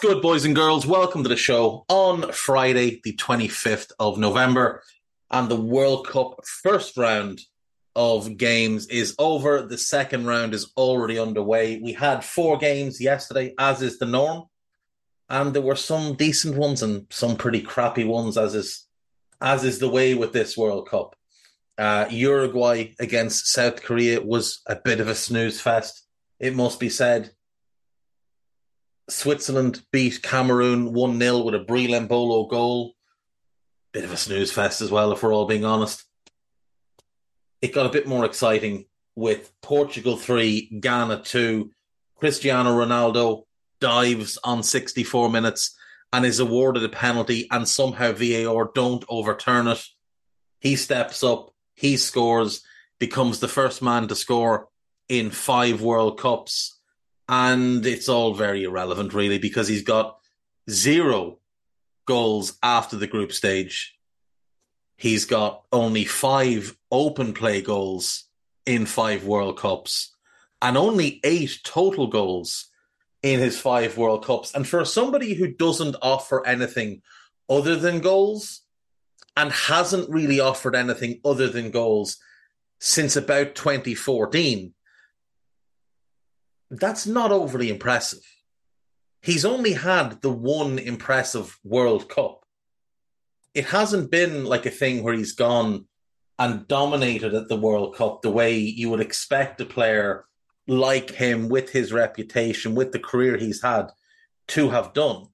Good, boys and girls? Welcome to the show on Friday, the 25th of November. And the World Cup first round of games is over. The second round is already underway. We had four games yesterday, as is the norm. And there were some decent ones and some pretty crappy ones, as is as is the way with this World Cup. Uh, Uruguay against South Korea was a bit of a snooze fest, it must be said. Switzerland beat Cameroon 1 0 with a Breel Embolo goal. Bit of a snooze fest as well, if we're all being honest. It got a bit more exciting with Portugal 3, Ghana 2. Cristiano Ronaldo dives on 64 minutes and is awarded a penalty, and somehow VAR don't overturn it. He steps up, he scores, becomes the first man to score in five World Cups and it's all very irrelevant, really, because he's got zero goals after the group stage. He's got only five open play goals in five World Cups and only eight total goals in his five World Cups. And for somebody who doesn't offer anything other than goals and hasn't really offered anything other than goals since about 2014, that's not overly impressive. He's only had the one impressive World Cup. It hasn't been like a thing where he's gone and dominated at the World Cup the way you would expect a player like him with his reputation, with the career he's had, to have done.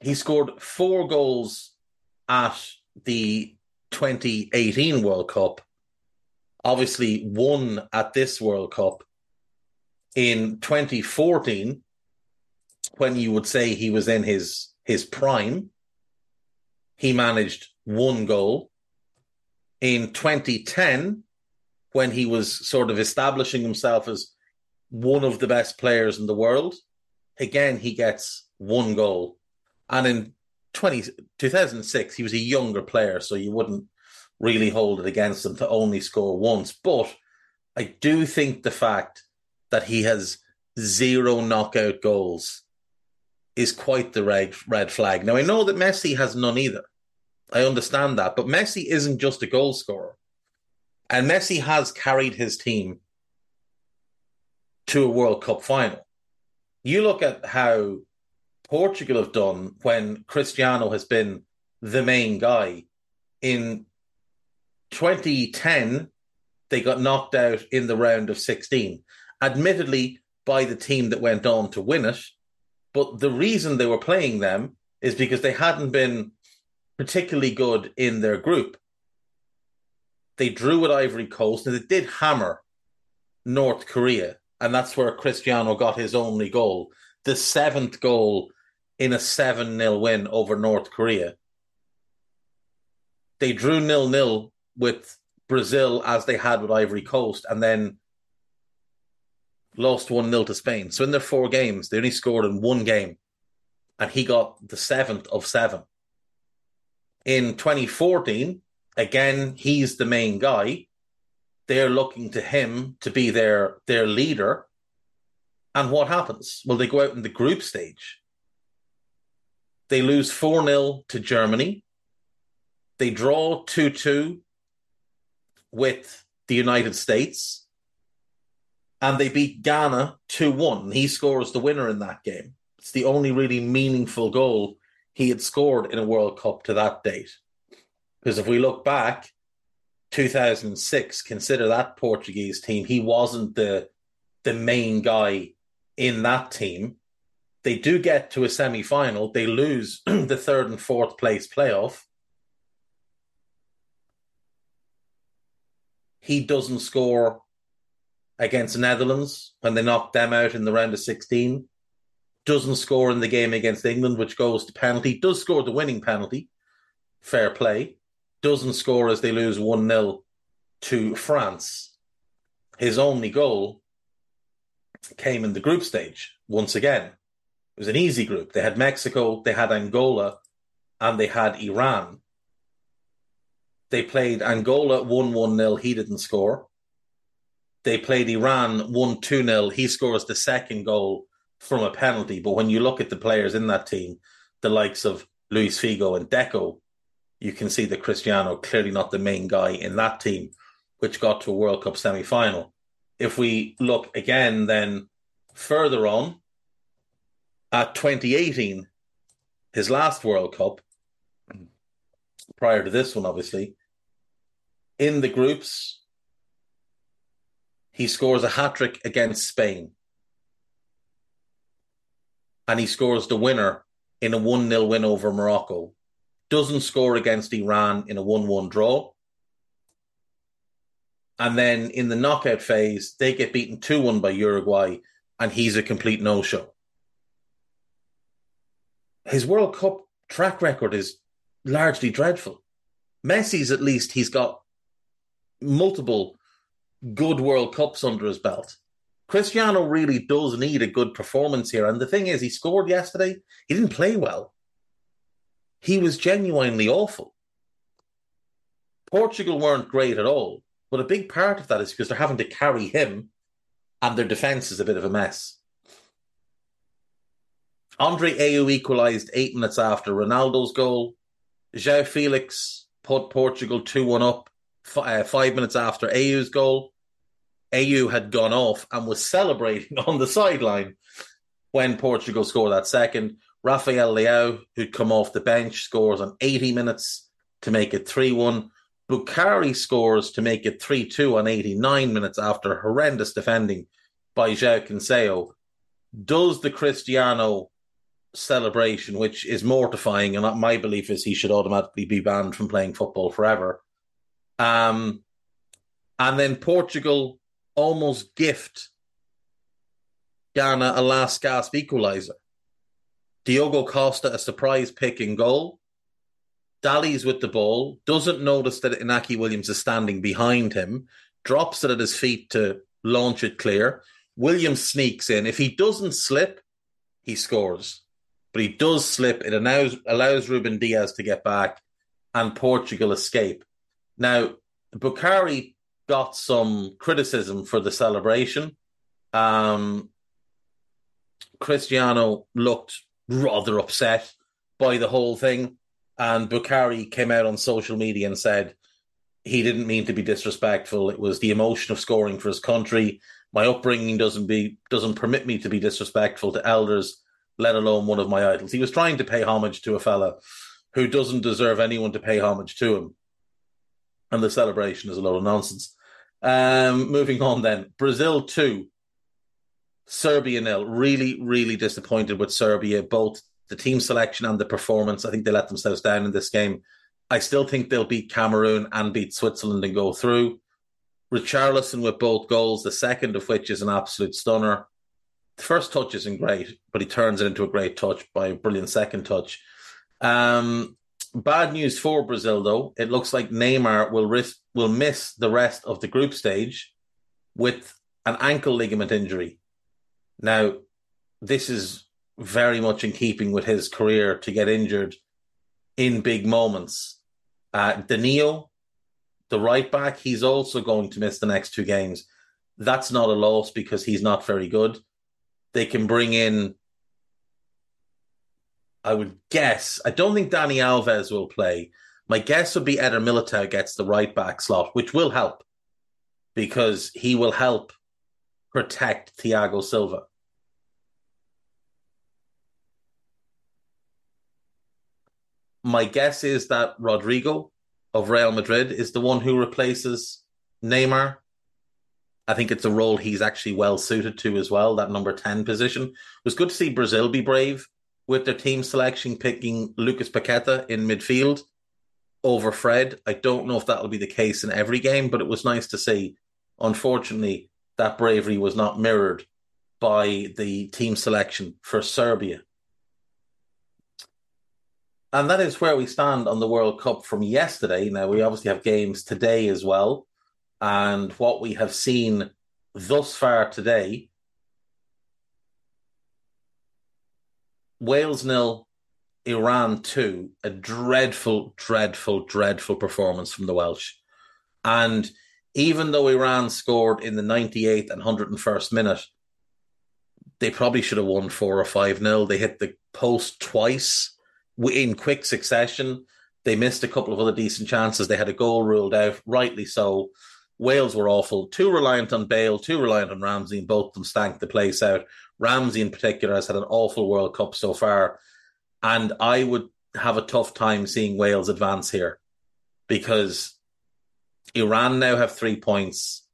he scored four goals at the 2018 World Cup, obviously one at this World Cup. In 2014, when you would say he was in his his prime, he managed one goal. In 2010, when he was sort of establishing himself as one of the best players in the world, again he gets one goal. And in 20, 2006, he was a younger player, so you wouldn't really hold it against him to only score once. But I do think the fact that he has zero knockout goals is quite the red, red flag. Now, I know that Messi has none either. I understand that. But Messi isn't just a goal scorer. And Messi has carried his team to a World Cup final. You look at how Portugal have done when Cristiano has been the main guy. In 2010, they got knocked out in the round of 16, admittedly by the team that went on to win it. But the reason they were playing them is because they hadn't been particularly good in their group. They drew with Ivory Coast and they did hammer North Korea. And that's where Cristiano got his only goal, the seventh goal in a 7 0 win over North Korea. They drew nil nil with Brazil as they had with Ivory Coast and then lost 1 0 to Spain. So in their four games, they only scored in one game. And he got the seventh of seven. In 2014, again, he's the main guy. They're looking to him to be their their leader. And what happens? Well, they go out in the group stage. They lose 4 0 to Germany. They draw 2 2 with the United States. And they beat Ghana 2 1. He scores the winner in that game. It's the only really meaningful goal he had scored in a World Cup to that date. Because if we look back, 2006, consider that Portuguese team. He wasn't the the main guy in that team. They do get to a semi final. They lose the third and fourth place playoff. He doesn't score against the Netherlands when they knocked them out in the round of 16 doesn't score in the game against England, which goes to penalty, does score the winning penalty, fair play, doesn't score as they lose 1 0 to France. His only goal came in the group stage once again. It was an easy group. They had Mexico, they had Angola, and they had Iran. They played Angola 1 1 0. He didn't score. They played Iran 1 2 0. He scores the second goal from a penalty. But when you look at the players in that team, the likes of Luis Figo and Deco, you can see that Cristiano clearly not the main guy in that team, which got to a World Cup semi final. If we look again, then further on at 2018, his last World Cup, prior to this one, obviously, in the groups, he scores a hat trick against Spain and he scores the winner in a 1 0 win over Morocco. Doesn't score against Iran in a 1 1 draw. And then in the knockout phase, they get beaten 2 1 by Uruguay, and he's a complete no show. His World Cup track record is largely dreadful. Messi's at least, he's got multiple good World Cups under his belt. Cristiano really does need a good performance here. And the thing is, he scored yesterday. He didn't play well. He was genuinely awful. Portugal weren't great at all. But a big part of that is because they're having to carry him and their defence is a bit of a mess. Andre Ayew equalised eight minutes after Ronaldo's goal. João Felix put Portugal 2 1 up f- uh, five minutes after Ayew's goal. Ayew had gone off and was celebrating on the sideline when Portugal scored that second. Rafael Leao, who'd come off the bench, scores on 80 minutes to make it 3 1. Bukari scores to make it 3 2 on 89 minutes after horrendous defending by João Cancelo. Does the Cristiano celebration, which is mortifying, and my belief is he should automatically be banned from playing football forever. Um, and then Portugal almost gift Ghana a last gasp equaliser. Diogo Costa a surprise pick in goal. Dallies with the ball, doesn't notice that Inaki Williams is standing behind him, drops it at his feet to launch it clear. Williams sneaks in. If he doesn't slip, he scores. But he does slip. It allows, allows Ruben Dias to get back and Portugal escape. Now, Bukari got some criticism for the celebration. Um, Cristiano looked rather upset by the whole thing. And Bukari came out on social media and said he didn't mean to be disrespectful. It was the emotion of scoring for his country. My upbringing doesn't be doesn't permit me to be disrespectful to elders, let alone one of my idols. He was trying to pay homage to a fella who doesn't deserve anyone to pay homage to him. And the celebration is a lot of nonsense. Um, moving on then. Brazil 2, Serbia nil. Really, really disappointed with Serbia, both the team selection and the performance. I think they let themselves down in this game. I still think they'll beat Cameroon and beat Switzerland and go through. Richarlison with both goals, the second of which is an absolute stunner. The first touch isn't great, but he turns it into a great touch by a brilliant second touch. Um, bad news for Brazil, though. It looks like Neymar will risk will miss the rest of the group stage with an ankle ligament injury. Now, this is very much in keeping with his career to get injured in big moments. Uh, Danilo, the right back, he's also going to miss the next two games. That's not a loss because he's not very good. They can bring in, I would guess, I don't think Dani Alves will play. My guess would be Eder Militao gets the right back slot, which will help because he will help protect Thiago Silva. My guess is that Rodrygo of Real Madrid is the one who replaces Neymar. I think it's a role he's actually well suited to as well, that number 10 position. It was good to see Brazil be brave with their team selection, picking Lucas Paqueta in midfield over Fred. I don't know if that'll be the case in every game, but it was nice to see. Unfortunately, that bravery was not mirrored by the team selection for Serbia. And that is where we stand on the World Cup from yesterday. Now, we obviously have games today as well. And what we have seen thus far today Wales nil, Iran two, a dreadful, dreadful, dreadful performance from the Welsh. And even though Iran scored in the 98th and 101st minute, they probably should have won four or five nil. They hit the post twice in quick succession. They missed a couple of other decent chances. They had a goal ruled out, rightly so. Wales were awful. Too reliant on Bale, too reliant on Ramsey, and both of them stank the place out. Ramsey, in particular, has had an awful World Cup so far. And I would have a tough time seeing Wales advance here because Iran now have three points.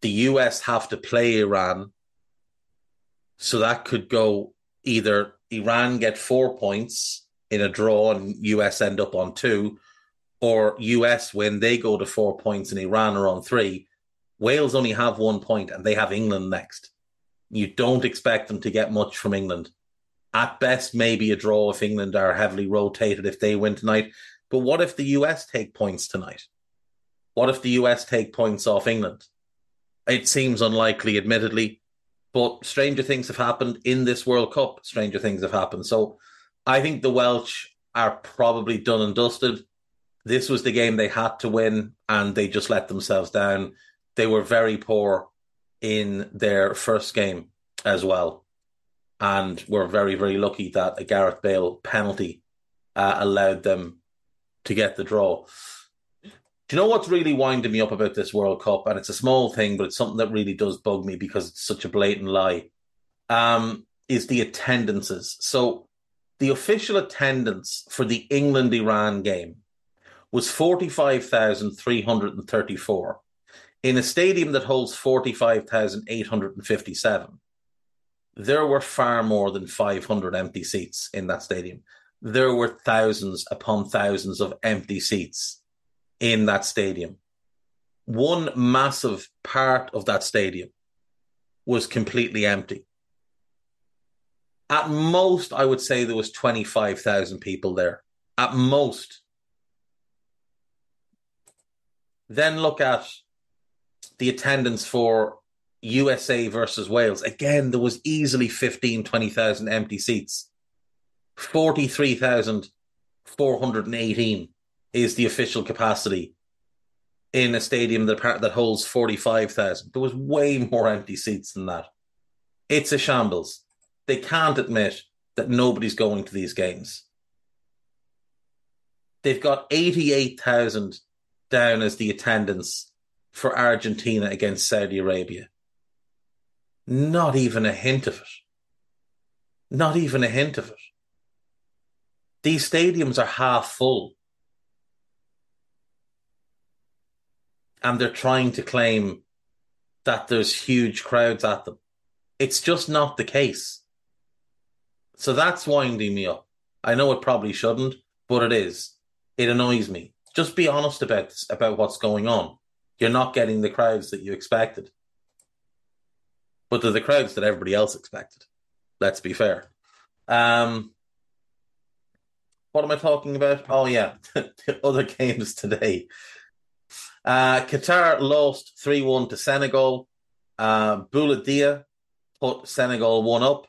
The US have to play Iran. So that could go either Iran get four points in a draw and US end up on two, or US win, they go to four points and Iran are on three. Wales only have one point and they have England next. You don't expect them to get much from England. At best, maybe a draw if England are heavily rotated if they win tonight. But what if the US take points tonight? What if the US take points off England? It seems unlikely, admittedly. But stranger things have happened in this World Cup. Stranger things have happened. So I think the Welsh are probably done and dusted. This was the game they had to win, and they just let themselves down. They were very poor in their first game as well, and were very, very lucky that a Gareth Bale penalty uh, allowed them to get the draw. Do you know what's really winding me up about this World Cup? And it's a small thing, but it's something that really does bug me because it's such a blatant lie. Um, is the attendances. So the official attendance for the England Iran game was 45,334 in a stadium that holds 45,857. there were far more than 500 empty seats in that stadium. There were thousands upon thousands of empty seats in that stadium. One massive part of that stadium was completely empty. At most, I would say there was 25,000 people there. At most. Then look at the attendance for USA versus Wales. Again, there was easily 15, 20,000 empty seats. 43,418 is the official capacity in a stadium that, that holds 45,000. There was way more empty seats than that. It's a shambles. They can't admit that nobody's going to these games. They've got 88,000 down as the attendance for Argentina against Saudi Arabia. Not even a hint of it. Not even a hint of it. These stadiums are half full. And they're trying to claim that there's huge crowds at them. It's just not the case. So that's winding me up. I know it probably shouldn't, but it is. It annoys me. Just be honest about this, about what's going on. You're not getting the crowds that you expected but they're the crowds that everybody else expected. Let's be fair. Um, what am I talking about? Oh yeah, the other games today. Uh, Qatar lost three one to Senegal. Uh, Boulaye Dia put Senegal one up.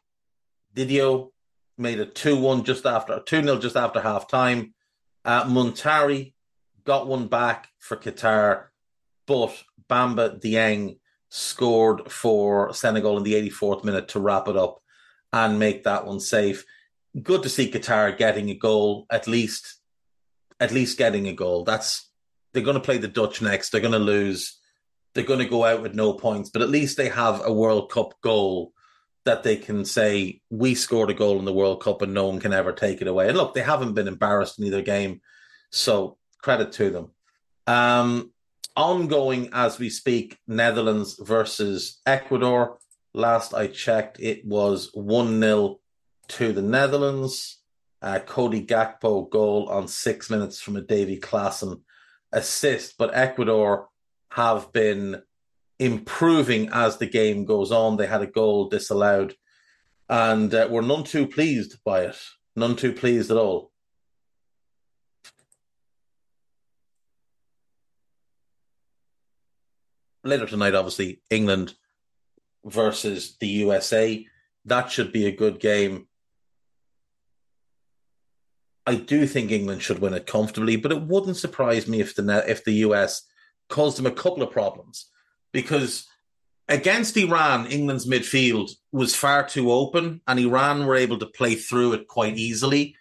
Diédhiou made a two one just after two 0 just after half time. Uh, Muntari got one back for Qatar, but Bamba Dieng scored for Senegal in the 84th minute to wrap it up and make that one safe. Good to see Qatar getting a goal, at least, at least getting a goal. That's they're going to play the Dutch next. They're going to lose. They're going to go out with no points, but at least they have a World Cup goal that they can say we scored a goal in the World Cup and no one can ever take it away. And look, they haven't been embarrassed in either game, so credit to them. Um, ongoing as we speak Netherlands versus Ecuador. Last I checked, it was 1 0 to the Netherlands. Uh, Cody Gakpo goal on six minutes from a Davy Klaassen assist. But Ecuador have been improving as the game goes on. They had a goal disallowed and uh, were none too pleased by it. None too pleased at all. Later tonight, obviously, England versus the USA. That should be a good game. I do think England should win it comfortably, but it wouldn't surprise me if the if the US caused them a couple of problems because against Iran, England's midfield was far too open, and Iran were able to play through it quite easily.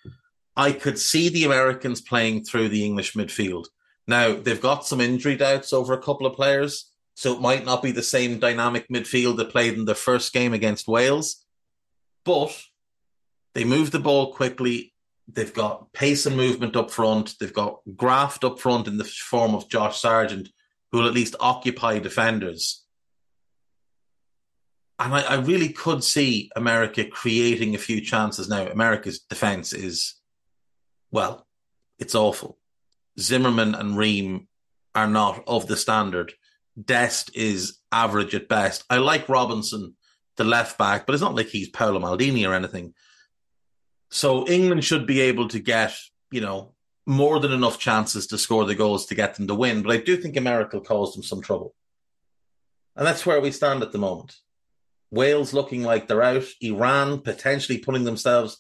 I could see the Americans playing through the English midfield. Now they've got some injury doubts over a couple of players, so it might not be the same dynamic midfield that played in the first game against Wales. But they move the ball quickly. They've got pace and movement up front. They've got graft up front in the form of Josh Sargent, who will at least occupy defenders. And I, I really could see America creating a few chances now. America's defense is, well, it's awful. Zimmerman and Ream are not of the standard Dest is average at best. I like Robinson, the left back, but it's not like he's Paolo Maldini or anything. So England should be able to get, you know, more than enough chances to score the goals to get them to win. But I do think America will cause them some trouble. And that's where we stand at the moment. Wales looking like they're out. Iran potentially putting themselves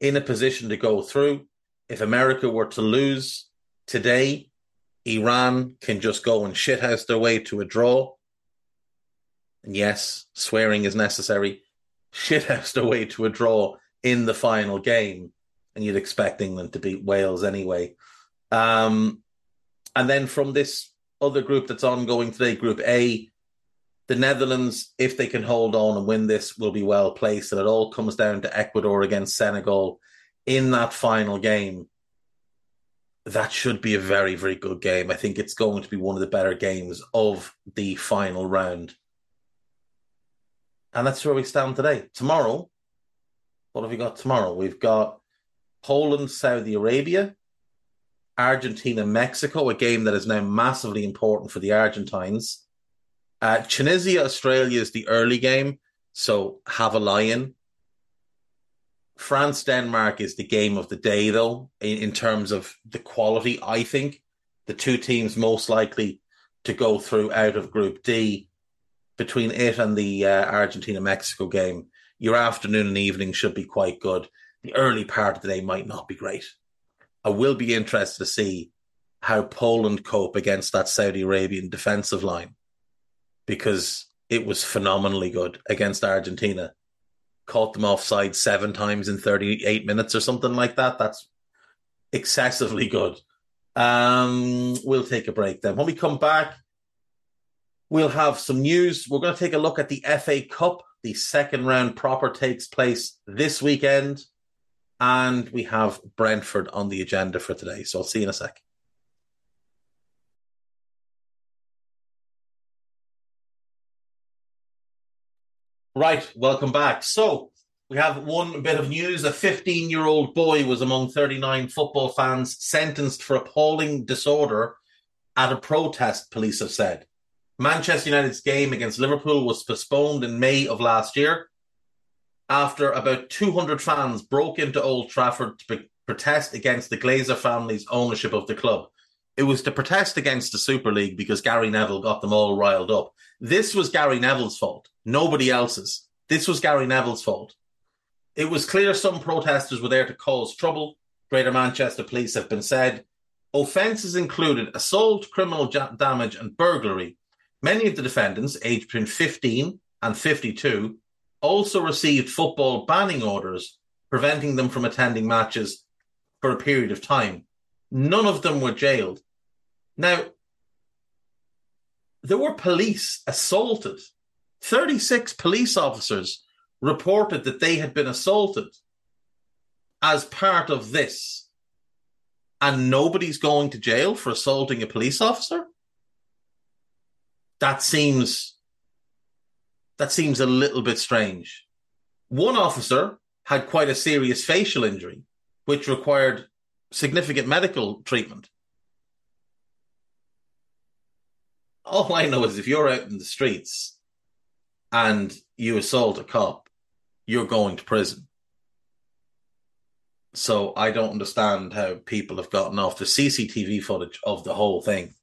in a position to go through. If America were to lose today, Iran can just go and shithouse their way to a draw. And yes, swearing is necessary. Shithouse their way to a draw in the final game. And you'd expect England to beat Wales anyway. Um, and then from this other group that's ongoing today, Group A, the Netherlands, if they can hold on and win this, will be well placed. And it all comes down to Ecuador against Senegal in that final game that should be a very, very good game. I think it's going to be one of the better games of the final round. And that's where we stand today. Tomorrow, what have we got tomorrow? We've got Poland, Saudi Arabia, Argentina, Mexico, a game that is now massively important for the Argentines. Uh, Tunisia, Australia is the early game, so have a lie-in. France, Denmark is the game of the day, though, in, in terms of the quality. I think the two teams most likely to go through out of Group D between it and the uh, Argentina Mexico game. Your afternoon and evening should be quite good. The early part of the day might not be great. I will be interested to see how Poland cope against that Saudi Arabian defensive line because it was phenomenally good against Argentina. Caught them offside seven times in 38 minutes or something like that. That's excessively good. Um, we'll take a break then. When we come back, we'll have some news. We're going to take a look at the FA Cup. The second round proper takes place this weekend. And we have Brentford on the agenda for today. So I'll see you in a sec. Right, welcome back. So we have one bit of news. A 15 year old boy was among 39 football fans sentenced for appalling disorder at a protest, police have said. Manchester United's game against Liverpool was postponed in May of last year after about 200 fans broke into Old Trafford to protest against the Glazer family's ownership of the club. It was to protest against the Super League because Gary Neville got them all riled up. This was Gary Neville's fault, nobody else's. This was Gary Neville's fault. It was clear some protesters were there to cause trouble. Greater Manchester Police have been said. Offences included assault, criminal damage, and burglary. Many of the defendants, aged between 15 and 52, also received football banning orders, preventing them from attending matches for a period of time. None of them were jailed. Now, there were police assaulted. 36 police officers reported that they had been assaulted as part of this. And nobody's going to jail for assaulting a police officer? That seems that seems a little bit strange. One officer had quite a serious facial injury, which required significant medical treatment. All I know is if you're out in the streets and you assault a cop, you're going to prison. So I don't understand how people have gotten off the CCTV footage of the whole thing.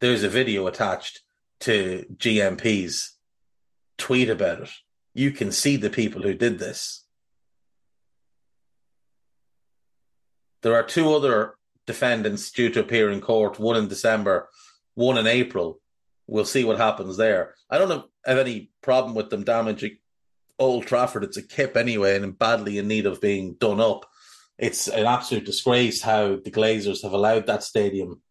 There's a video attached to GMP's tweet about it. You can see the people who did this. There are two other defendants due to appear in court, one in December, one in April. We'll see what happens there. I don't have any problem with them damaging Old Trafford. It's a kip anyway, and badly in need of being done up. It's an absolute disgrace how the Glazers have allowed that stadium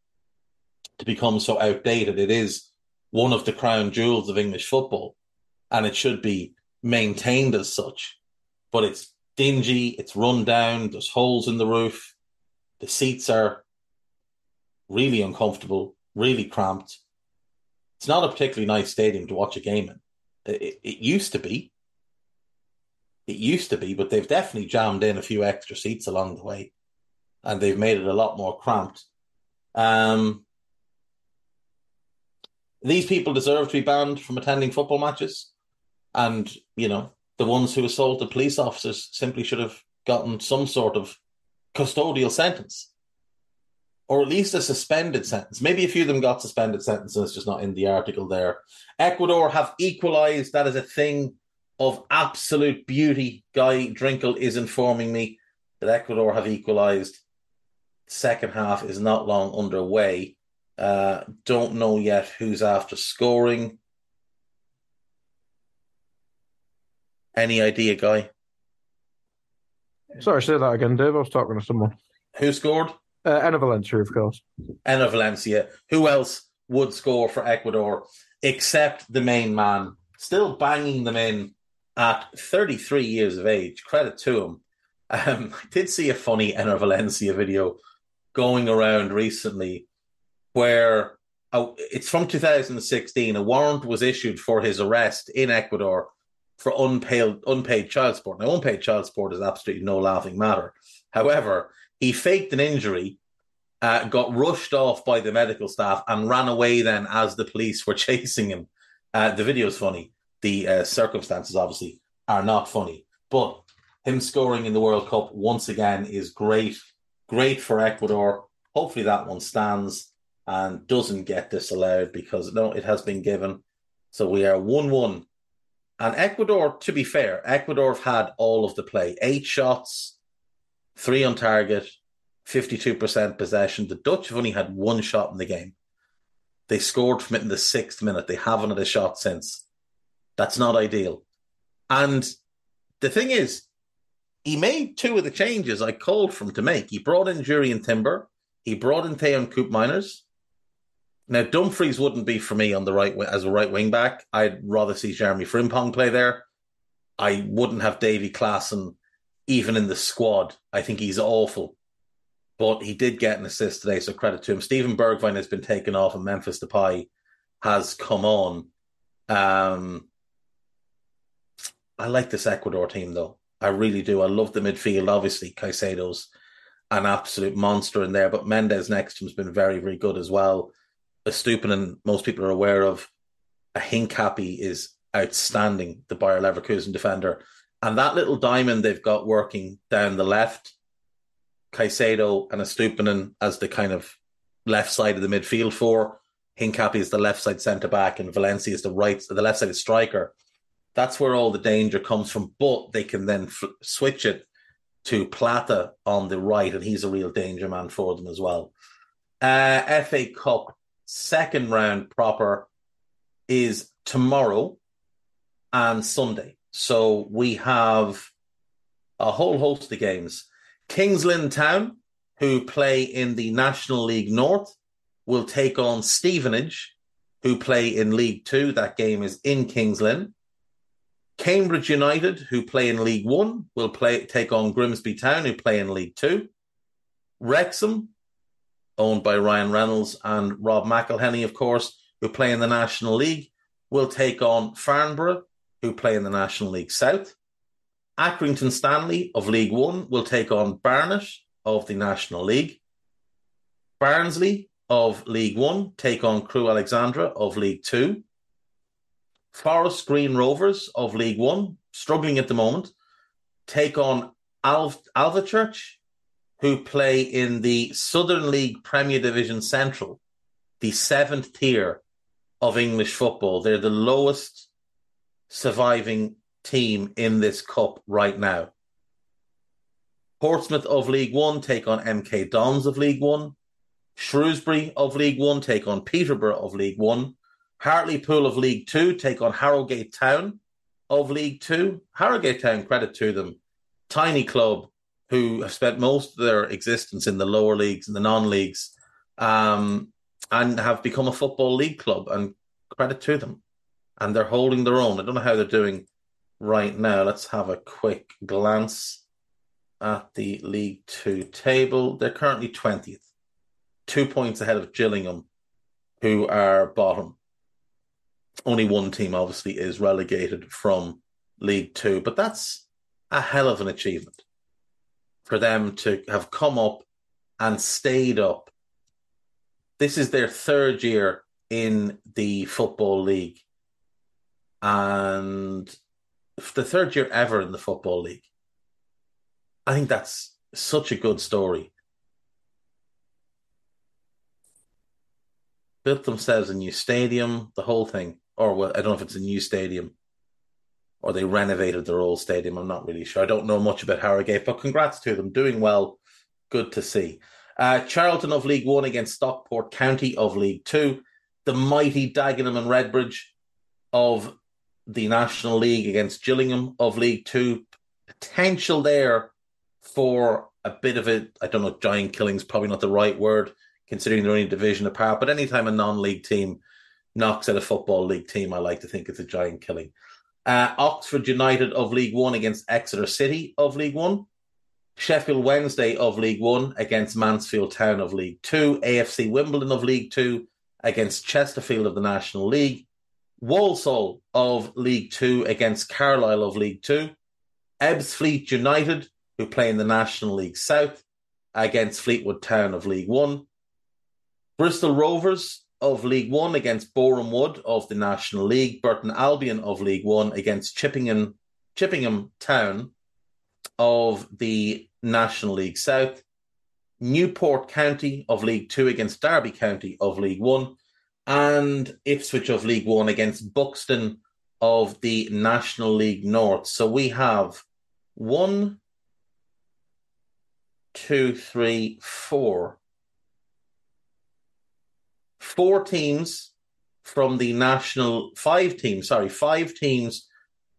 to become so outdated. It is one of the crown jewels of English football, and it should be maintained as such. But it's dingy, it's run down, there's holes in the roof, the seats are really uncomfortable, really cramped. It's not a particularly nice stadium to watch a game in. It, it, used to be. It used to be, but they've definitely jammed in a few extra seats along the way, and they've made it a lot more cramped. Um, these people deserve to be banned from attending football matches, and you know the ones who assaulted police officers simply should have gotten some sort of custodial sentence, or at least a suspended sentence. Maybe a few of them got suspended sentences, just not in the article there. Ecuador have equalised. That is a thing of absolute beauty. Guy Drinkle is informing me that Ecuador have equalised. Second half is not long underway. Uh, don't know yet who's after scoring. Any idea, Guy? Sorry, say that again, Dave. I was talking to someone. Who scored? Uh, Valencia, of course. Enner Valencia. Who else would score for Ecuador except the main man? Still banging them in at 33 years of age. Credit to him. Um, I did see a funny Enner Valencia video going around recently where uh, it's from 2016. A warrant was issued for his arrest in Ecuador for unpaid unpaid child support. Now, unpaid child support is absolutely no laughing matter. However, he faked an injury, uh, got rushed off by the medical staff, and ran away. Then, as the police were chasing him, uh, the video is funny. The uh, circumstances, obviously, are not funny. But him scoring in the World Cup once again is great. Great for Ecuador. Hopefully, that one stands and doesn't get disallowed because no, it has been given. So we are 1 1. And Ecuador, to be fair, Ecuador have had all of the play eight shots, three on target, 52% possession. The Dutch have only had one shot in the game. They scored from it in the sixth minute. They haven't had a shot since. That's not ideal. And the thing is, he made two of the changes I called for him to make. He brought in Jurrien Timber. He brought in Teun Koopmeiners. Now Dumfries wouldn't be for me on the right as a right wing back. I'd rather see Jeremy Frimpong play there. I wouldn't have Davy Klaassen even in the squad. I think he's awful. But he did get an assist today, so credit to him. Steven Bergwijn has been taken off and Memphis Depay has come on. Um, I like this Ecuador team though. I really do. I love the midfield. Obviously, Caicedo's an absolute monster in there, but Méndez next to him has been very, very good as well. Estupiñán, most people are aware of. A Hincapie is outstanding, the Bayer Leverkusen defender. And that little diamond they've got working down the left, Caicedo and Estupiñán as the kind of left side of the midfield for. Hincapie is the left side centre back, and Valencia is the right, the left side striker. That's where all the danger comes from. But they can then switch it to Plata on the right, and he's a real danger man for them as well. Uh, FA Cup second round proper is tomorrow and Sunday. So we have a whole host of games. Kings Lynn Town, who play in the National League North, will take on Stevenage, who play in League Two. That game is in Kings Lynn. Cambridge United, who play in League One, will play take on Grimsby Town, who play in League Two. Wrexham, owned by Ryan Reynolds and Rob McElhenney, of course, who play in the National League, will take on Farnborough, who play in the National League South. Accrington Stanley of League One will take on Barnet of the National League. Barnsley of League One take on Crewe Alexandra of League Two. Forest Green Rovers of League One, struggling at the moment, take on Alv- Alvechurch, who play in the Southern League Premier Division Central, the seventh tier of English football. They're the lowest surviving team in this cup right now. Portsmouth of League One take on MK Dons of League One. Shrewsbury of League One take on Peterborough of League One. Hartlepool of League Two take on Harrogate Town of League Two. Harrogate Town, credit to them, tiny club who have spent most of their existence in the lower leagues and the non-leagues, um, and have become a football league club. And credit to them, and they're holding their own. I don't know how they're doing right now. Let's have a quick glance at the League Two table. They're currently twentieth, two points ahead of Gillingham, who are bottom only one team obviously is relegated from League Two, but that's a hell of an achievement for them to have come up and stayed up. This is their third year in the Football League and the third year ever in the Football League. I think that's such a good story. Built themselves a new stadium, the whole thing or well, I don't know if it's a new stadium or they renovated their old stadium. I'm not really sure. I don't know much about Harrogate, but congrats to them. Doing well. Good to see. Uh, Charlton of League One against Stockport County of League Two. The mighty Dagenham and Redbridge of the National League against Gillingham of League Two. Potential there for a bit of a, I don't know, giant killing's probably not the right word, considering they're only division apart, but anytime a non league team knocks at a football league team, I like to think it's a giant killing. Uh, Oxford United of League One against Exeter City of League One. Sheffield Wednesday of League One against Mansfield Town of League Two. AFC Wimbledon of League Two against Chesterfield of the National League. Walsall of League Two against Carlisle of League Two. Ebbsfleet United, who play in the National League South, against Fleetwood Town of League One. Bristol Rovers of League One against Boreham Wood of the National League. Burton Albion of League One against Chippenham, Chippenham Town of the National League South. Newport County of League Two against Derby County of League One and Ipswich of League One against Buxton of the National League North. So we have one, two, three, four. Four teams from the National, five teams, sorry, five teams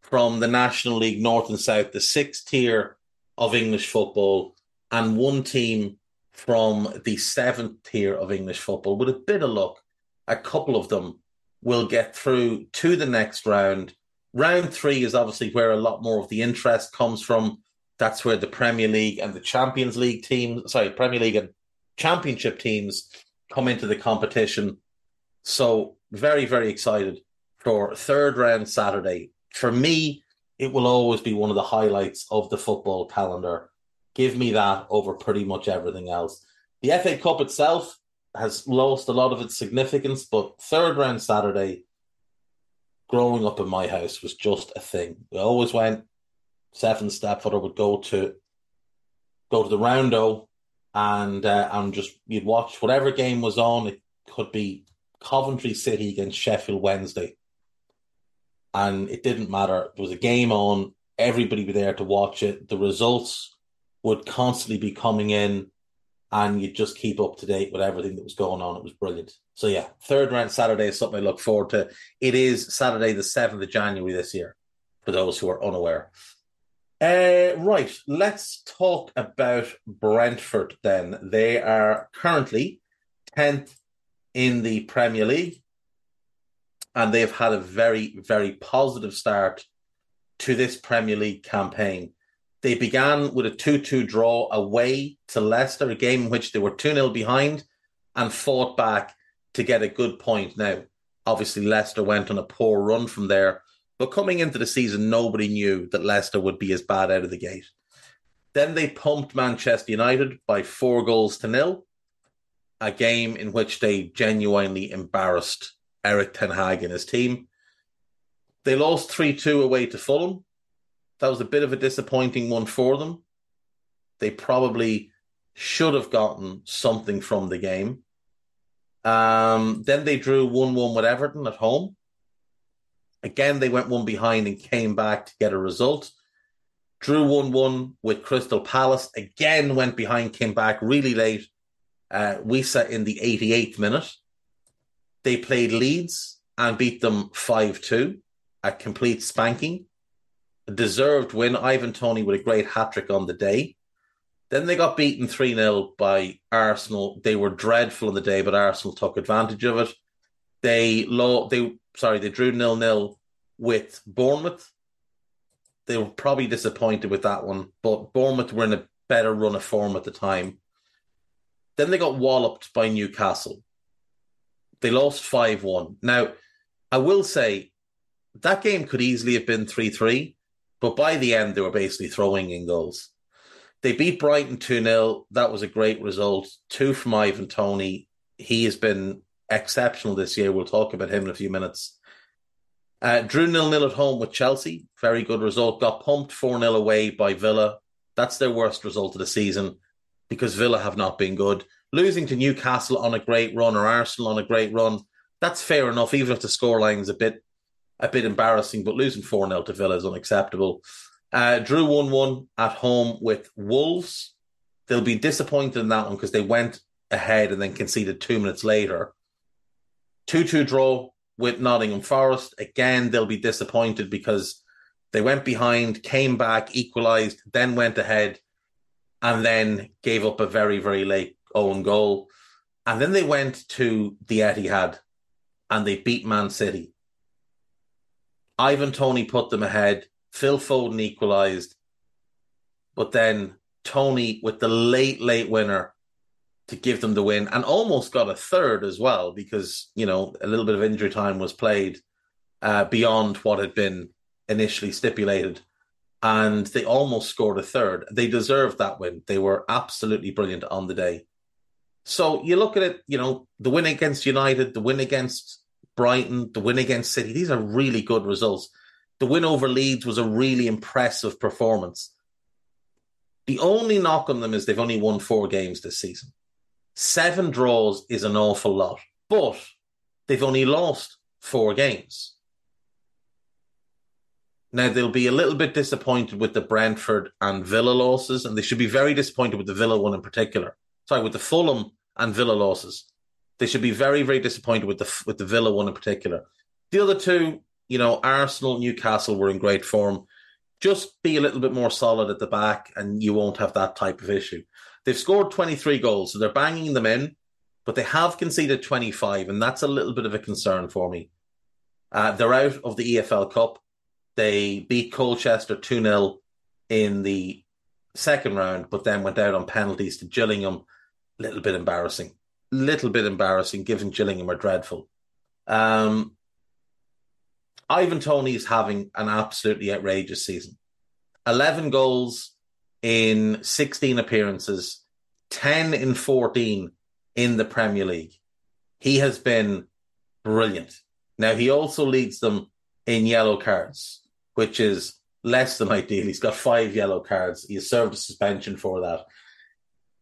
from the National League North and South, the sixth tier of English football, and one team from the seventh tier of English football. With a bit of luck, a couple of them will get through to the next round. Round three is obviously where a lot more of the interest comes from. That's where the Premier League and the Champions League teams, sorry, Premier League and Championship teams come into the competition. So, very, very excited for third round Saturday. For me, it will always be one of the highlights of the football calendar. Give me that over pretty much everything else. The FA Cup itself, has lost a lot of its significance, but third round Saturday, growing up in my house was just a thing. We always went. Seven stepfather would go to go to the roundo, and uh, and just you'd watch whatever game was on. It could be Coventry City against Sheffield Wednesday, and it didn't matter. There was a game on. Everybody be there to watch it. The results would constantly be coming in and you'd just keep up to date with everything that was going on. It was brilliant. So yeah, third round Saturday is something I look forward to. It is Saturday the seventh of January this year, for those who are unaware. Uh, right, let's talk about Brentford then. They are currently tenth in the Premier League, and they've had a very, very positive start to this Premier League campaign. They began with a 2 2 draw away to Leicester, a game in which they were 2 0 behind and fought back to get a good point. Now, obviously, Leicester went on a poor run from there, but coming into the season, nobody knew that Leicester would be as bad out of the gate. Then they pumped Manchester United by four goals to nil, a game in which they genuinely embarrassed Erik Ten Hag and his team. They lost 3 2 away to Fulham, that was a bit of a disappointing one for them. They probably should have gotten something from the game. Um, then they drew 1 1 with Everton at home. Again, they went one behind and came back to get a result. Drew 1 1 with Crystal Palace. Again, went behind, came back really late. Uh, Wissa in the 88th minute. They played Leeds and beat them 5 2, a complete spanking deserved win. Ivan Toney with a great hat trick on the day. Then they got beaten 3 0 by Arsenal. They were dreadful on the day, but Arsenal took advantage of it. They low they sorry, they drew nil nil with Bournemouth. They were probably disappointed with that one, but Bournemouth were in a better run of form at the time. Then they got walloped by Newcastle. They lost 5 1. Now, I will say that game could easily have been 3 3. But by the end, they were basically throwing in goals. They beat Brighton 2 0. That was a great result. Two from Ivan Toney. He has been exceptional this year. We'll talk about him in a few minutes. Uh, drew nil nil at home with Chelsea. Very good result. Got pumped 4 0 away by Villa. That's their worst result of the season because Villa have not been good. Losing to Newcastle on a great run or Arsenal on a great run, that's fair enough, even if the scoreline is a bit a bit embarrassing, but losing 4 0 to Villa is unacceptable. Uh, drew 1 1 at home with Wolves. They'll be disappointed in that one because they went ahead and then conceded two minutes later. 2 2 draw with Nottingham Forest. Again, they'll be disappointed because they went behind, came back, equalised, then went ahead, and then gave up a very, very late own goal. And then they went to the Etihad and they beat Man City. Ivan Toney put them ahead. Phil Foden equalised. But then Toney, with the late, late winner to give them the win and almost got a third as well because, you know, a little bit of injury time was played. uh, beyond what had been initially stipulated. And they almost scored a third. They deserved that win. They were absolutely brilliant on the day. So you look at it, you know, the win against United, the win against Brighton, the win against City, these are really good results. The win over Leeds was a really impressive performance. The only knock on them is they've only won four games this season. Seven draws is an awful lot, but they've only lost four games. Now they'll be a little bit disappointed with the Brentford and Villa losses, and they should be very disappointed with the Villa one in particular. Sorry, with the Fulham and Villa losses, they should be very, very disappointed with the with the Villa one in particular. The other two, you know, Arsenal, Newcastle were in great form. Just be a little bit more solid at the back, and you won't have that type of issue. They've scored 23 goals, so they're banging them in, but they have conceded 25, and that's a little bit of a concern for me. Uh, they're out of the EFL Cup. They beat Colchester 2 0 in the second round, but then went out on penalties to Gillingham. A Little bit embarrassing. Little bit embarrassing, given Gillingham are dreadful. Um, Ivan Toney is having an absolutely outrageous season. 11 goals in 16 appearances, 10 in 14 in the Premier League. He has been brilliant. Now, he also leads them in yellow cards, which is less than ideal. He's got five yellow cards. He has served a suspension for that.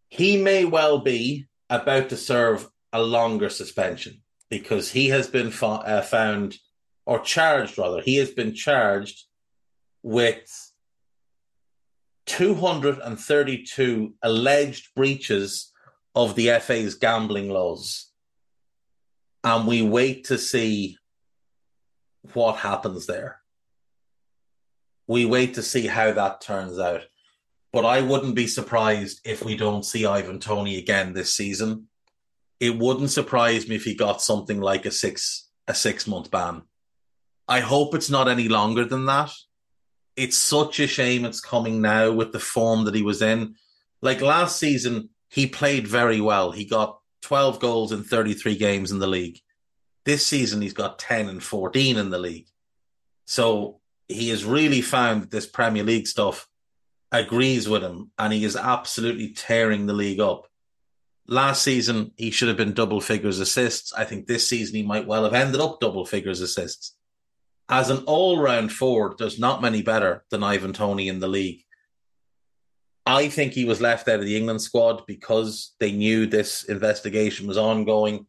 He may well be about to serve a longer suspension because he has been fo- uh, found or charged rather he has been charged with 232 alleged breaches of the FA's gambling laws and we wait to see what happens there we wait to see how that turns out. But I wouldn't be surprised if we don't see Ivan Toney again this season. It wouldn't surprise me if he got something like a six a six month ban. I hope it's not any longer than that. It's such a shame it's coming now with the form that he was in. Like last season, he played very well. He got 12 goals in 33 games in the league. This season, he's got 10 and 14 in the league. So he has really found this Premier League stuff agrees with him and he is absolutely tearing the league up. Last season, he should have been double figures assists. I think this season he might well have ended up double figures assists. As an all round forward, there's not many better than Ivan Toney in the league. I think he was left out of the England squad because they knew this investigation was ongoing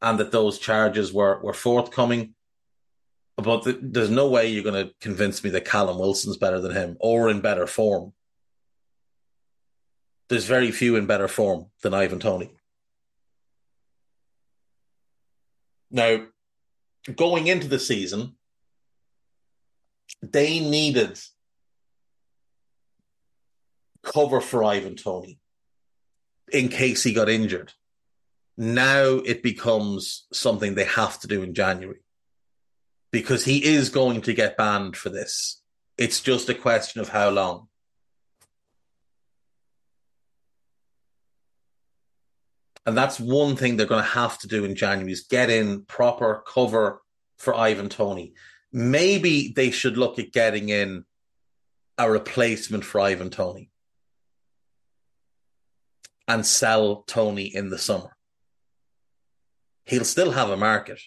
and that those charges were, were forthcoming. But the, there's no way you're going to convince me that Callum Wilson's better than him or in better form. There's very few in better form than Ivan Toney. Now, going into the season, they needed cover for Ivan Toney in case he got injured. Now it becomes something they have to do in January because he is going to get banned for this. It's just a question of how long. And that's one thing they're going to have to do in January is get in proper cover for Ivan Toney. Maybe they should look at getting in a replacement for Ivan Toney and sell Toney in the summer. He'll still have a market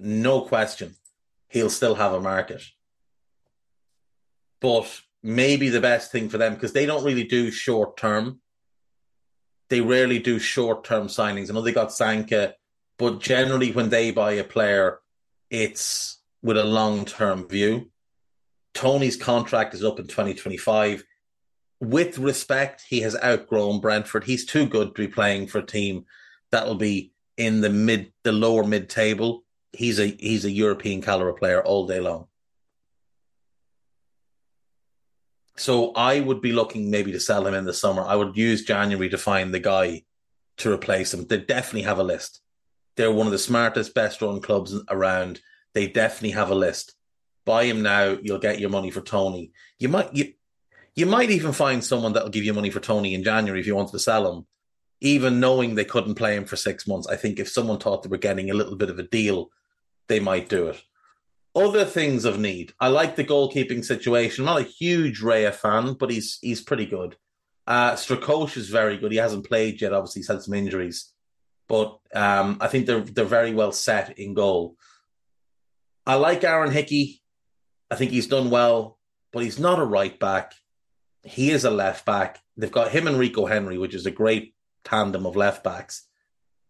no question, he'll still have a market. But maybe the best thing for them, because they don't really do short term, they rarely do short term signings. I know they got Zanka, but generally when they buy a player, it's with a long term view. Toney's contract is up in 2025. With respect, he has outgrown Brentford. He's too good to be playing for a team that'll be in the mid, the lower mid table he's a he's a European caliber player all day long. So I would be looking maybe to sell him in the summer. I would use January to find the guy to replace him. They definitely have a list. They're one of the smartest, best run clubs around. They definitely have a list. Buy him now, you'll get your money for Toney. You might you, you might even find someone that'll give you money for Toney in January if you wanted to sell him. Even knowing they couldn't play him for six months, I think if someone thought they were getting a little bit of a deal they might do it. Other things of need. I like the goalkeeping situation. I'm not a huge Raya fan, but he's he's pretty good. Uh, Strakosha is very good. He hasn't played yet. Obviously, he's had some injuries, but um, I think they're they're very well set in goal. I like Aaron Hickey. I think he's done well, but he's not a right back. He is a left back. They've got him and Rico Henry, which is a great tandem of left backs.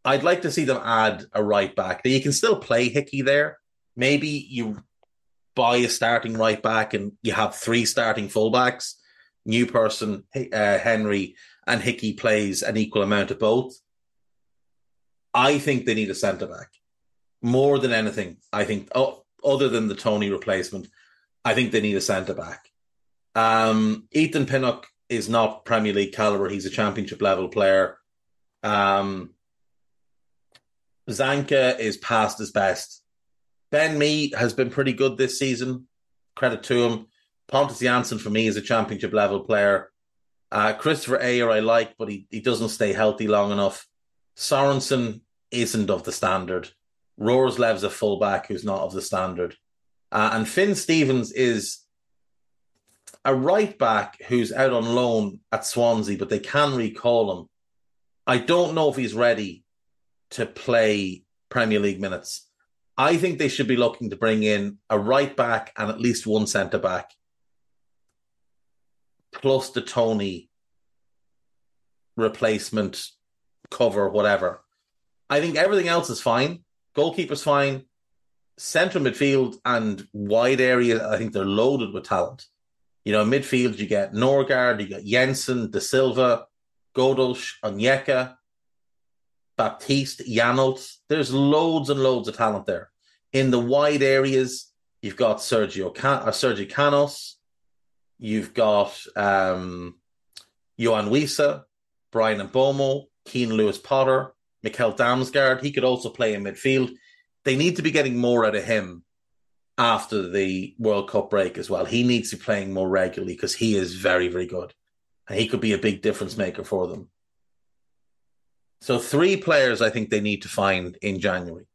I'd like to see them add a right back. You can still play Hickey there. Maybe you buy a starting right back and you have three starting fullbacks. New person, uh, Henry, and Hickey plays an equal amount of both. I think they need a centre back more than anything. I think, oh, other than the Toney replacement, I think they need a centre back. Um, Ethan Pinnock is not Premier League caliber. He's a championship level player. Um, Zanka is past his best. Ben Mee has been pretty good this season. Credit to him. Pontus Jansson for me is a championship level player. Uh, Kristoffer Ajer I like, but he, he doesn't stay healthy long enough. Sorensen isn't of the standard. Roerslev's a fullback who's not of the standard. Uh, and Finn Stevens is a right back who's out on loan at Swansea, but they can recall him. I don't know if he's ready to play Premier League minutes. I think they should be looking to bring in a right back and at least one centre back, plus the Toney replacement cover, whatever. I think everything else is fine. Goalkeeper's fine. Central midfield and wide area, I think they're loaded with talent. You know, midfield, you get Nørgaard, you get Jensen, De Silva, Ghoddos, Onyeka, Baptiste, Janelt. There's loads and loads of talent there. In the wide areas, you've got Sergio Can- uh, Sergio Canos, you've got um, Yoane Wissa, Bryan Mbeumo, Keane Lewis Potter, Mikkel Damsgaard. He could also play in midfield. They need to be getting more out of him after the World Cup break as well. He needs to be playing more regularly because he is very, very good. And he could be a big difference maker for them. So, three players I think they need to find in January.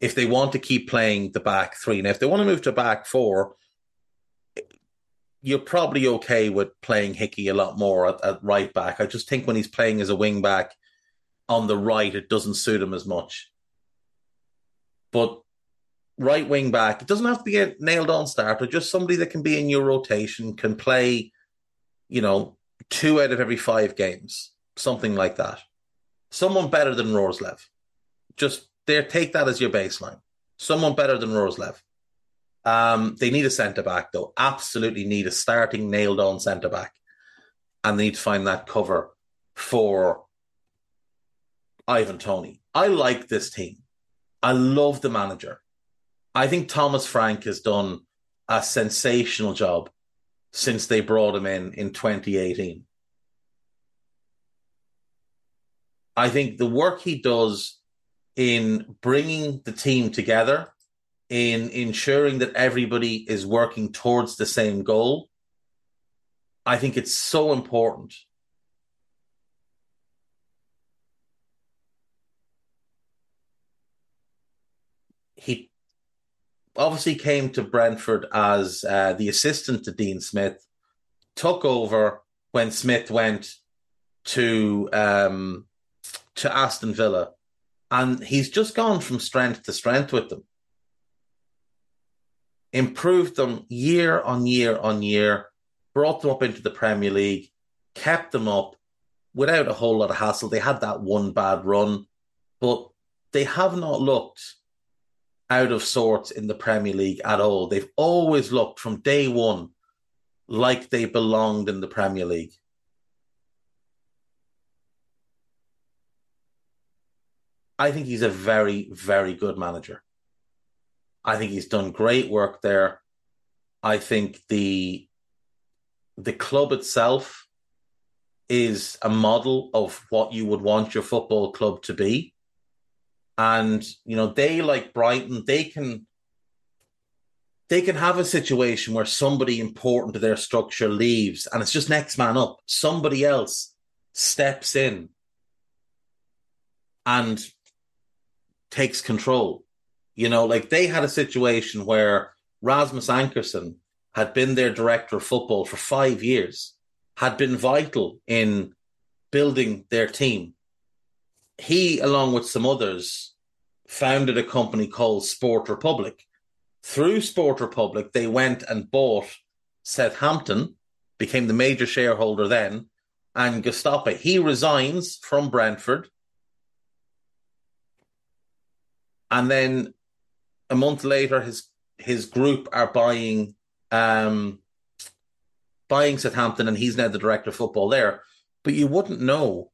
If they want to keep playing the back three. Now, if they want to move to back four, you're probably okay with playing Hickey a lot more at, at right back. I just think when he's playing as a wing back on the right, it doesn't suit him as much. But right wing back. It doesn't have to be a nailed on starter, just somebody that can be in your rotation, can play, you know, two out of every five games, something like that. Someone better than Roerslev. Just there, take that as your baseline. Someone better than Roerslev. Um, they need a centre back, though. Absolutely need a starting nailed on centre back. And they need to find that cover for Ivan Toney. I like this team. I love the manager. I think Thomas Frank has done a sensational job since they brought him in in 2018. I think the work he does in bringing the team together, in ensuring that everybody is working towards the same goal, I think it's so important. He obviously came to Brentford as uh, the assistant to Dean Smith, took over when Smith went to um, to Aston Villa, and he's just gone from strength to strength with them. Improved them year on year on year, brought them up into the Premier League, kept them up without a whole lot of hassle. They had that one bad run, but they have not looked out of sorts in the Premier League at all. They've always looked from day one like they belonged in the Premier League. I think he's a very, very good manager. I think he's done great work there. I think the the club itself is a model of what you would want your football club to be. And you know, they like Brighton, they can they can have a situation where somebody important to their structure leaves and it's just next man up. Somebody else steps in and takes control. You know, like they had a situation where Rasmus Ankersen had been their director of football for five years, had been vital in building their team. He, along with some others, founded a company called Sport Republic. Through Sport Republic, they went and bought Southampton, became the major shareholder then, and Göztepe. He resigns from Brentford. And then a month later, his his group are buying um, buying Southampton, and he's now the director of football there. But you wouldn't know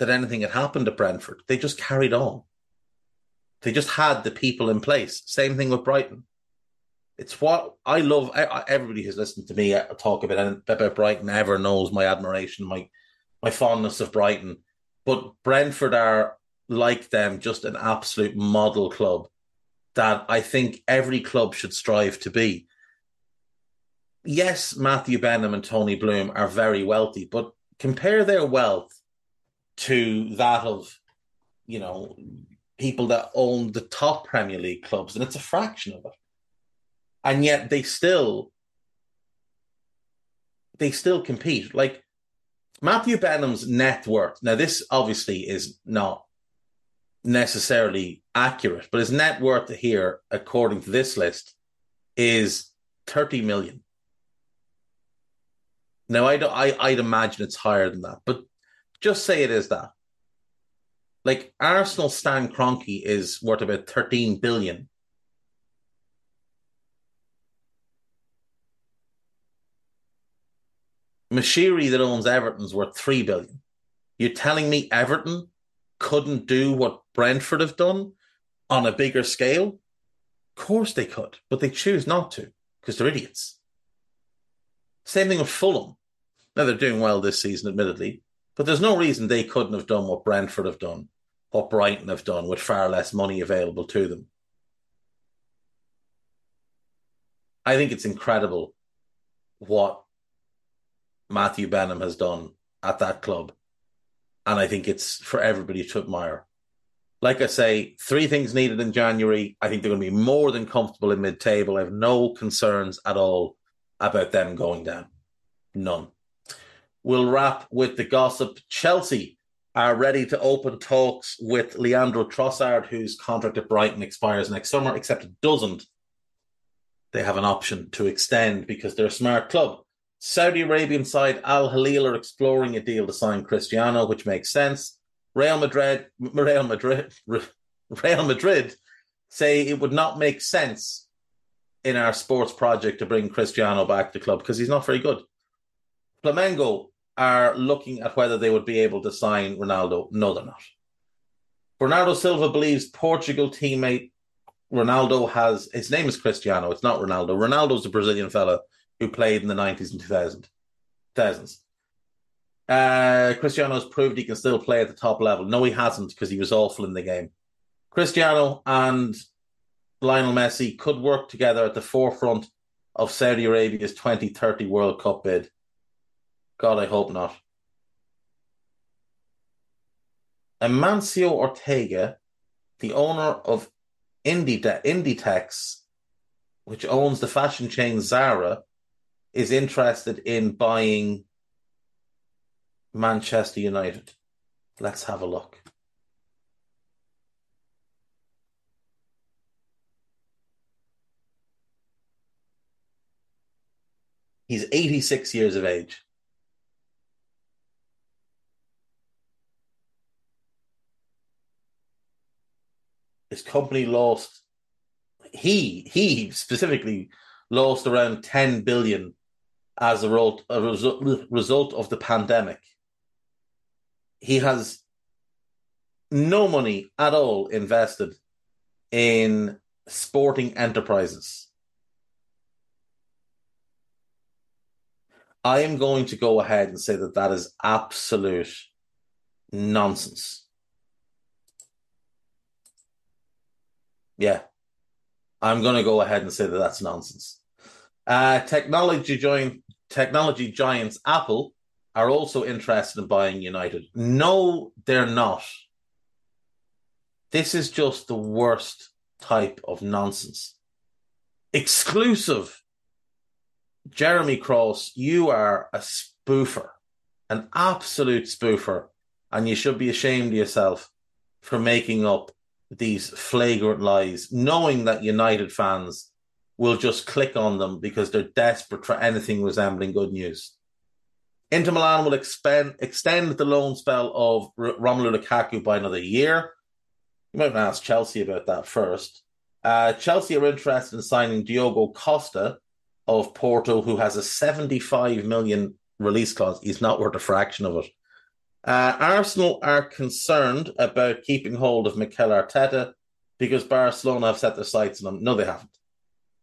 that anything had happened at Brentford. They just carried on. They just had the people in place. Same thing with Brighton. It's what I love. Everybody who's listened to me uh, talk about about Brighton ever knows my admiration, my my fondness of Brighton. But Brentford are like them, just an absolute model club that I think every club should strive to be. Yes, Matthew Benham and Tony Bloom are very wealthy, but compare their wealth to that of, you know, people that own the top Premier League clubs, and it's a fraction of it. And yet they still they still compete. Like Matthew Benham's net worth. Now, this obviously is not necessarily accurate, but his net worth here, according to this list, is 30 million. Now, I don't, I, I'd imagine it's higher than that, but just say it is that. Like Arsenal Stan Kroenke is worth about 13 billion. Moshiri that owns Everton's worth 3 billion. You're telling me Everton couldn't do what Brentford have done on a bigger scale? Of course they could, but they choose not to because they're idiots. Same thing with Fulham. Now they're doing well this season, admittedly, but there's no reason they couldn't have done what Brentford have done, what Brighton have done with far less money available to them. I think it's incredible what Matthew Benham has done at that club. And I think it's for everybody to admire. Like I say, three things needed in January. I think they're going to be more than comfortable in mid table. I have no concerns at all about them going down. None. We'll wrap with the gossip. Chelsea are ready to open talks with Leandro Trossard, whose contract at Brighton expires next summer, except it doesn't. They have an option to extend because they're a smart club. Saudi Arabian side Al Hilal are exploring a deal to sign Cristiano, which makes sense. Real Madrid, Real Madrid, Real Madrid say it would not make sense in our sports project to bring Cristiano back to the club because he's not very good. Flamengo are looking at whether they would be able to sign Ronaldo. No, they're not. Bernardo Silva believes Portugal teammate Ronaldo has his name is Cristiano. It's not Ronaldo. Ronaldo's a Brazilian fella who played in the 90s and 2000, 2000s. Uh, Cristiano has proved he can still play at the top level. No, he hasn't because he was awful in the game. Cristiano and Lionel Messi could work together at the forefront of Saudi Arabia's 2030 World Cup bid. God, I hope not. Amancio Ortega, the owner of Inditex, which owns the fashion chain Zara, is interested in buying Manchester United. Let's have a look. He's 86 years of age. His company lost he he specifically lost around 10 billion as a result, a result of the pandemic. He has no money at all invested in sporting enterprises. I am going to go ahead and say that that is absolute nonsense. Yeah, I'm going to go ahead and say that that's nonsense. Uh, technology join technology giants Apple are also interested in buying United. No, they're not. This is just the worst type of nonsense. Exclusive. Jeremy Cross, you are a spoofer, an absolute spoofer, and you should be ashamed of yourself for making up these flagrant lies, knowing that United fans will just click on them because they're desperate for anything resembling good news. Inter Milan will expend, extend the loan spell of R- Romelu Lukaku by another year. You might ask Chelsea about that first. Uh, Chelsea are interested in signing Diogo Costa of Porto, who has a 75 million release clause. He's not worth a fraction of it. Uh, Arsenal are concerned about keeping hold of Mikel Arteta because Barcelona have set their sights on him. No, they haven't.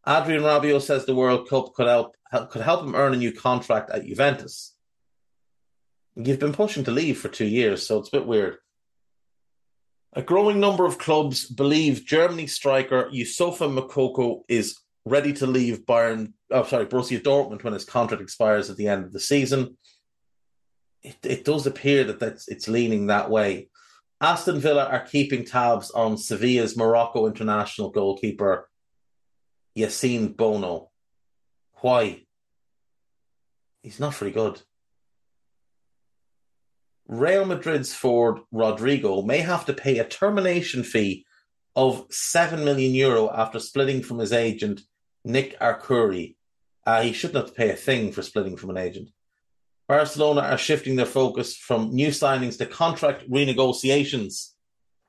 Adrien Rabiot says the World Cup could help, could help him earn a new contract at Juventus. You've been pushing to leave for two years, so it's a bit weird. A growing number of clubs believe Germany striker Youssoufa Moukoko is ready to leave Bayern. Oh, sorry, Borussia Dortmund when his contract expires at the end of the season. It, it does appear that that's, it's leaning that way. Aston Villa are keeping tabs on Sevilla's Morocco international goalkeeper Yassine Bono. Why? He's not very good. Real Madrid's forward Rodrygo may have to pay a termination fee of 7 million euro after splitting from his agent, Nick Arcuri. Uh, he shouldn't have to pay a thing for splitting from an agent. Barcelona are shifting their focus from new signings to contract renegotiations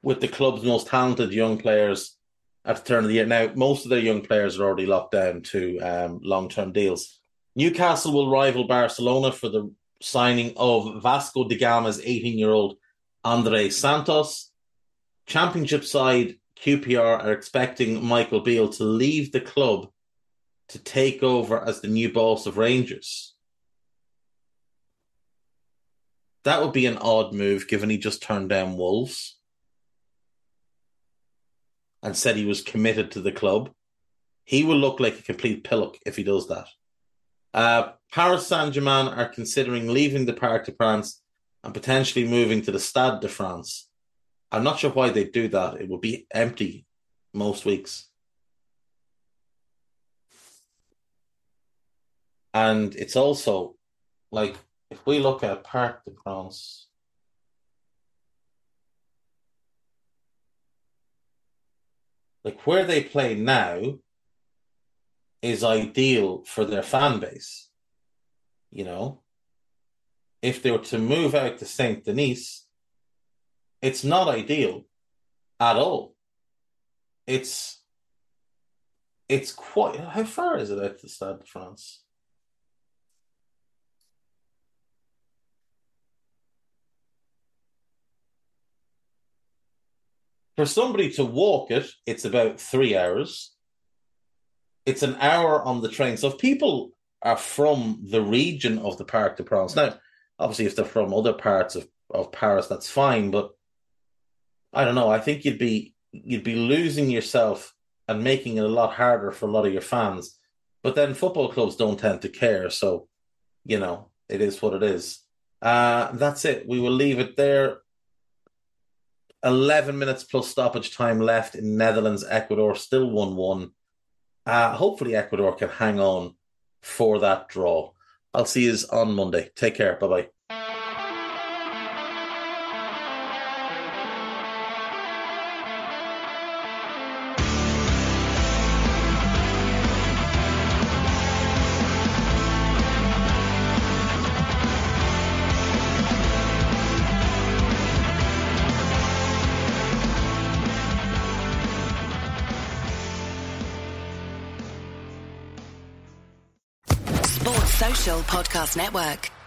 with the club's most talented young players at the turn of the year. Now, most of their young players are already locked down to um, long term deals. Newcastle will rival Barcelona for the signing of Vasco da Gama's 18 year old Andrey Santos. Championship side QPR are expecting Michael Beale to leave the club to take over as the new boss of Rangers. That would be an odd move given he just turned down Wolves and said he was committed to the club. He will look like a complete pillock if he does that. Uh, Paris Saint Germain are considering leaving the Parc de France and potentially moving to the Stade de France. I'm not sure why they'd do that. It would be empty most weeks. And it's also like if we look at Parc de France, like where they play now is ideal for their fan base. You know, if they were to move out to Saint Denis, it's not ideal at all. It's it's quite how far is it out to Stade de France? For somebody to walk it, it's about three hours. It's an hour on the train. So if people are from the region of the Parc de France, now, obviously, if they're from other parts of, of Paris, that's fine. But I don't know. I think you'd be you'd be losing yourself and making it a lot harder for a lot of your fans. But then football clubs don't tend to care, so you know it is what it is. Uh, that's it. We will leave it there. 11 minutes plus stoppage time left in Netherlands, Ecuador, still 1 1. Uh, hopefully, Ecuador can hang on for that draw. I'll see you on Monday. Take care. Bye bye. Podcast Network.